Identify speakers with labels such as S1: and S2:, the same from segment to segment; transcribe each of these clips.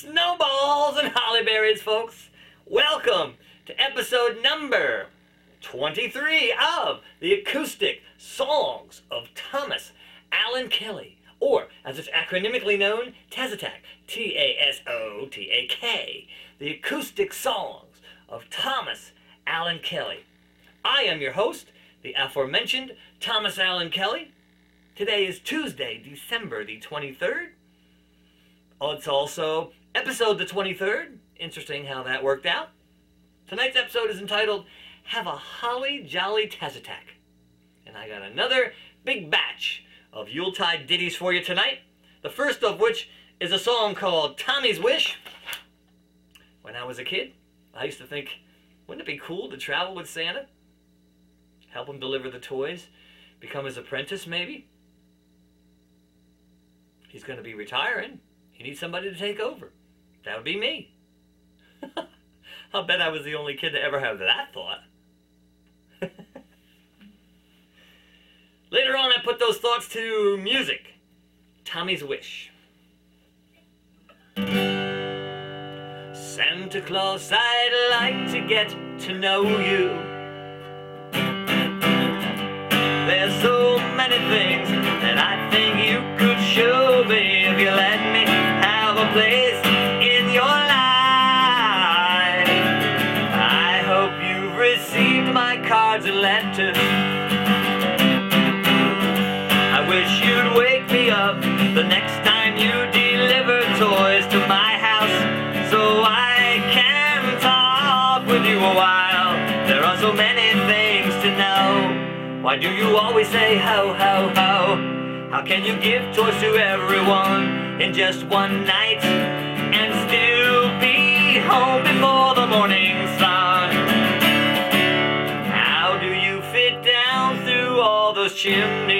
S1: Snowballs and hollyberries, folks. Welcome to episode number 23 of the acoustic songs of Thomas Allen Kelly, or as it's acronymically known, TASOTAK, T A S O T A K, the acoustic songs of Thomas Allen Kelly. I am your host, the aforementioned Thomas Allen Kelly. Today is Tuesday, December the 23rd. Oh, it's also episode the 23rd. Interesting how that worked out. Tonight's episode is entitled Have a Holly Jolly TASOTAK. And I got another big batch of Yuletide ditties for you tonight. The first of which is a song called Tommy's Wish. When I was a kid, I used to think, wouldn't it be cool to travel with Santa? Help him deliver the toys? Become his apprentice, maybe? He's going to be retiring. He needs somebody to take over. That would be me. I'll bet I was the only kid to ever have that thought. Later on, I put those thoughts to music. Tommy's Wish. Santa Claus, I'd like to get to know you. Why do you always say ho ho ho? How can you give toys to everyone in just one night and still be home before the morning sun? How do you fit down through all those chimneys?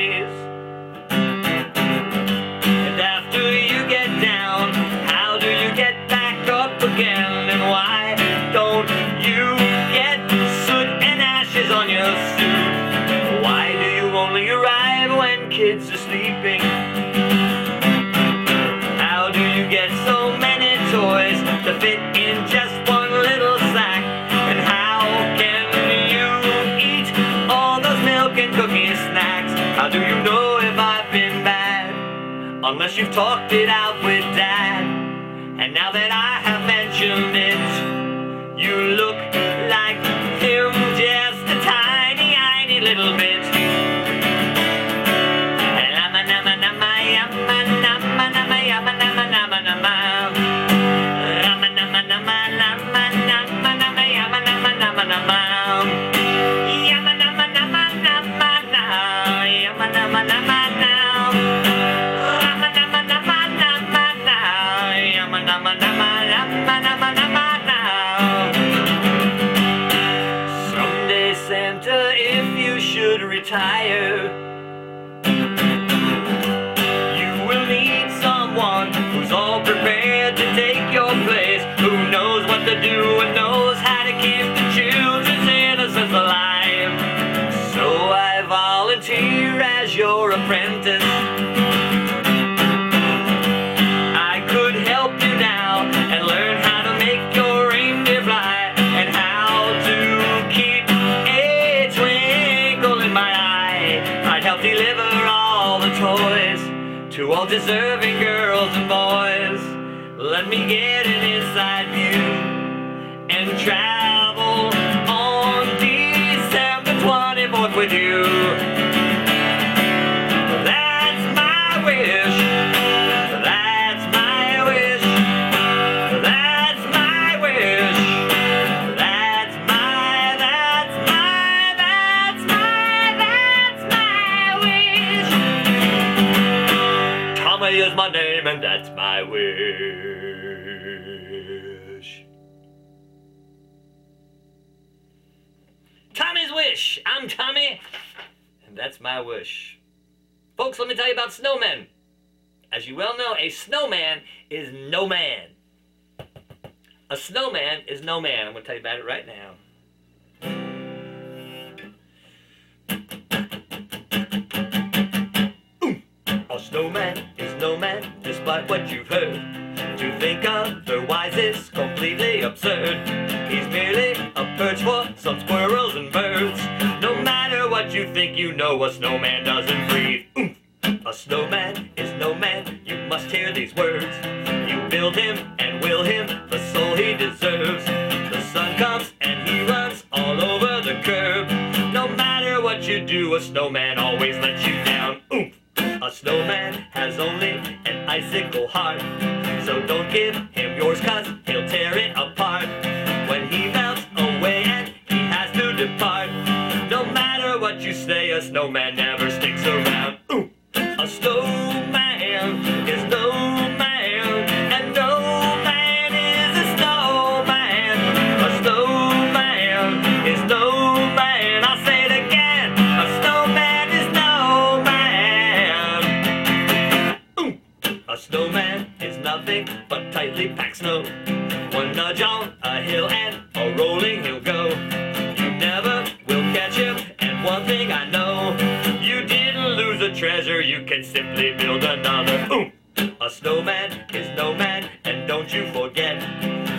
S1: Unless you've talked it out with dad. And now that I have mentioned it, you look me get getting inside you and try. wish. Tommy's wish! I'm Tommy, and that's my wish. Folks, let me tell you about snowmen. As you well know, a snowman is no man. A snowman is no man. I'm going to tell you about it right now. Ooh. A snowman is no man, despite what you've heard. To think otherwise is completely absurd. He's merely a perch for some squirrels and birds. No matter what you think, you know a snowman doesn't breathe. Oomph. A snowman is no man, you must hear these words. You build him and will him the soul he deserves. The sun comes and he runs all over the curb. No matter what you do, a snowman always lets you down. Oomph. A snowman has only an icicle heart. So don't give him yours cause he'll tear it apart. When he melts away and he has to depart. No matter what you say, a snowman never sticks around. Ooh. A snowman but tightly packed snow. One nudge on a hill and a rolling he'll go. You never will catch him, and one thing I know, you didn't lose a treasure, you can simply build another. Ooh. A snowman is no man, and don't you forget,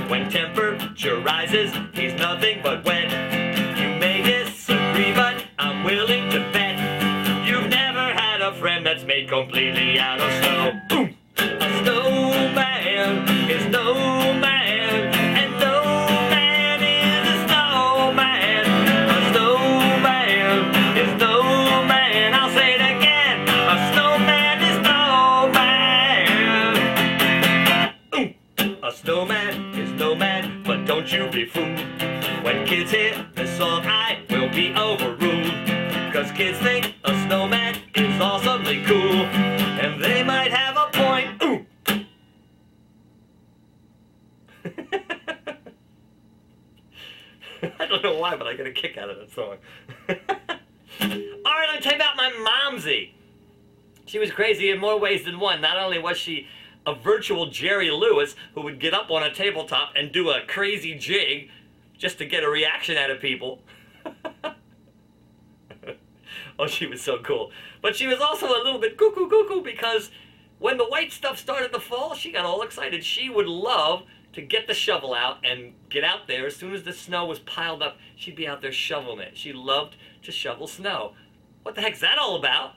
S1: when temperature rises, he's nothing but wet. You may disagree, but I'm willing to bet you've never had a friend that's made completely out of snow. When kids hear this song, I will be overruled. Cause kids think a snowman is awesomely cool. And they might have a point. Ooh. I don't know why, but I get a kick out of that song. Alright, me tell you about my momsie. She was crazy in more ways than one. Not only was she a virtual Jerry Lewis who would get up on a tabletop and do a crazy jig just to get a reaction out of people. oh, she was so cool. But she was also a little bit cuckoo cuckoo because when the white stuff started to fall, she got all excited. She would love to get the shovel out and get out there. As soon as the snow was piled up, she'd be out there shoveling it. She loved to shovel snow. What the heck's that all about?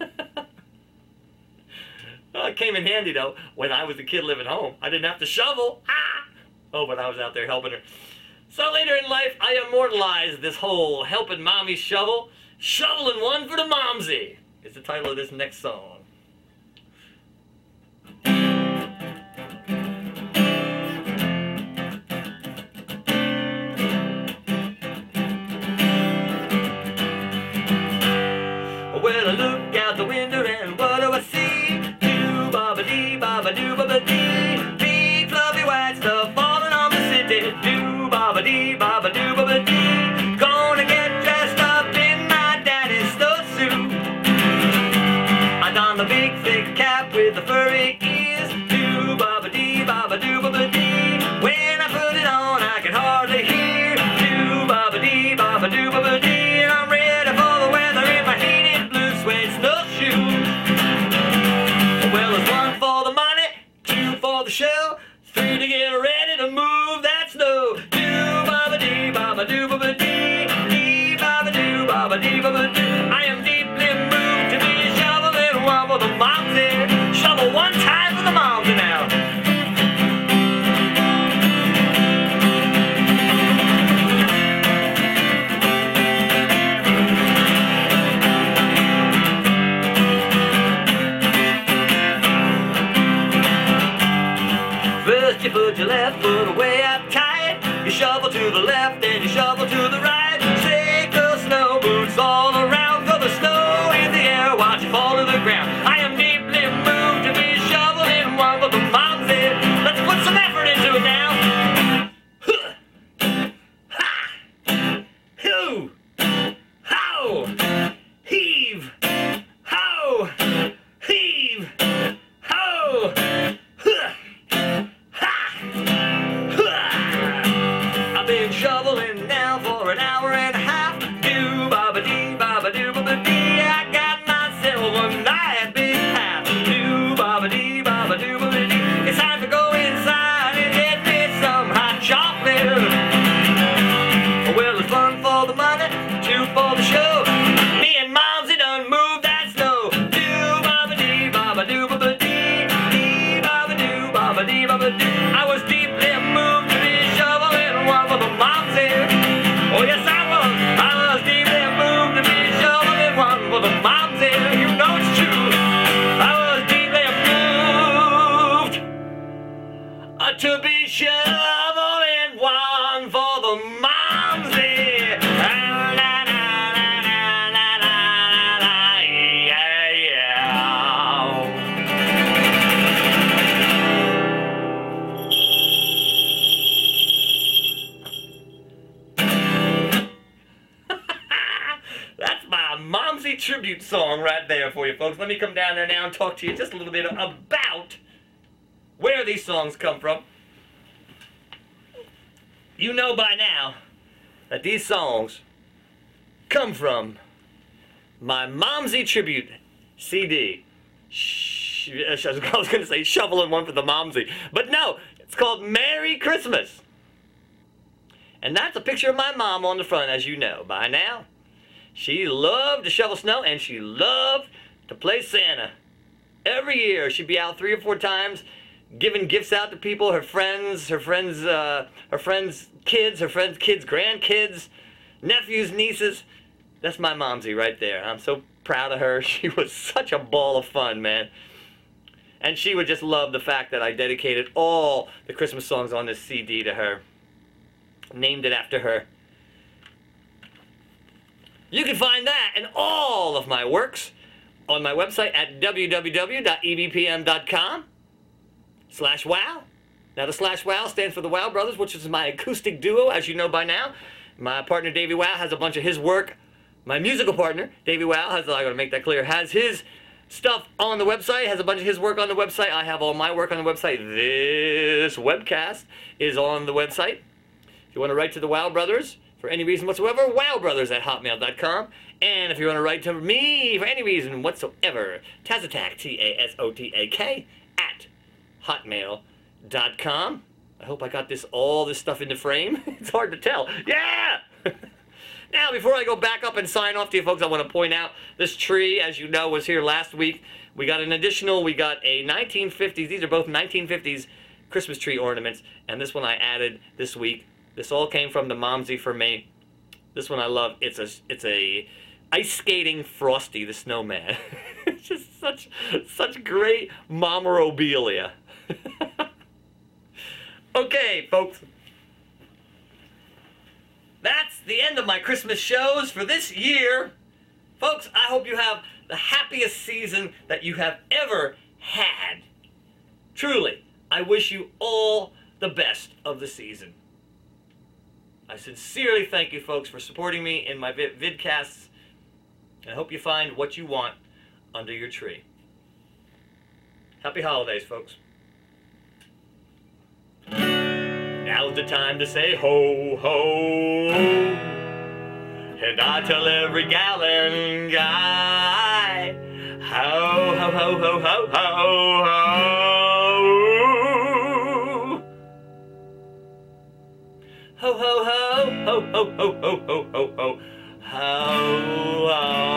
S1: well, it came in handy though when I was a kid living home. I didn't have to shovel. Ah! Oh, but I was out there helping her. So later in life, I immortalized this whole helping mommy shovel. Shoveling one for the momsie is the title of this next song. Right there for you folks. Let me come down there now and talk to you just a little bit about where these songs come from. You know by now that these songs come from my Momsie tribute CD. Sh- I was going to say shoveling one for the Momsie, but no, it's called MARY Christmas. And that's a picture of my mom on the front, as you know by now. She loved to shovel snow and she loved to play Santa. Every year she'd be out three or four times giving gifts out to people, her friends, her friends, uh, her friends' kids, her friends' kids' grandkids, nephews, nieces. That's my momsie right there. I'm so proud of her. She was such a ball of fun, man. And she would just love the fact that I dedicated all the Christmas songs on this CD to her. Named it after her. You can find that and all of my works on my website at www.ebpm.com slash wow. Now the slash wow stands for the Wow Brothers, which is my acoustic duo, as you know by now. My partner Davey Wow has a bunch of his work. My musical partner, Davey Wow, has I gotta make that clear, has his stuff on the website, has a bunch of his work on the website. I have all my work on the website. This webcast is on the website. If you want to write to the Wow Brothers for any reason whatsoever, wowbrothers at hotmail.com. And if you want to write to me for any reason whatsoever, TASOTAK, T A S O T A K, at hotmail.com. I hope I got this all this stuff into frame. it's hard to tell. Yeah! now, before I go back up and sign off to you folks, I want to point out this tree, as you know, was here last week. We got an additional, we got a 1950s, these are both 1950s Christmas tree ornaments, and this one I added this week. This all came from the Momsie for me. This one I love. It's a it's a ice skating Frosty the snowman. it's just such such great memorabilia. okay, folks. That's the end of my Christmas shows for this year. Folks, I hope you have the happiest season that you have ever had. Truly, I wish you all the best of the season. I sincerely thank you, folks, for supporting me in my vid- vidcasts. I hope you find what you want under your tree. Happy holidays, folks. Now's the time to say ho, ho. And I tell every gal and guy, ho, ho, ho, ho, ho, ho. Ho ho, ho, ho, ho, ho, ho, ho. How, how.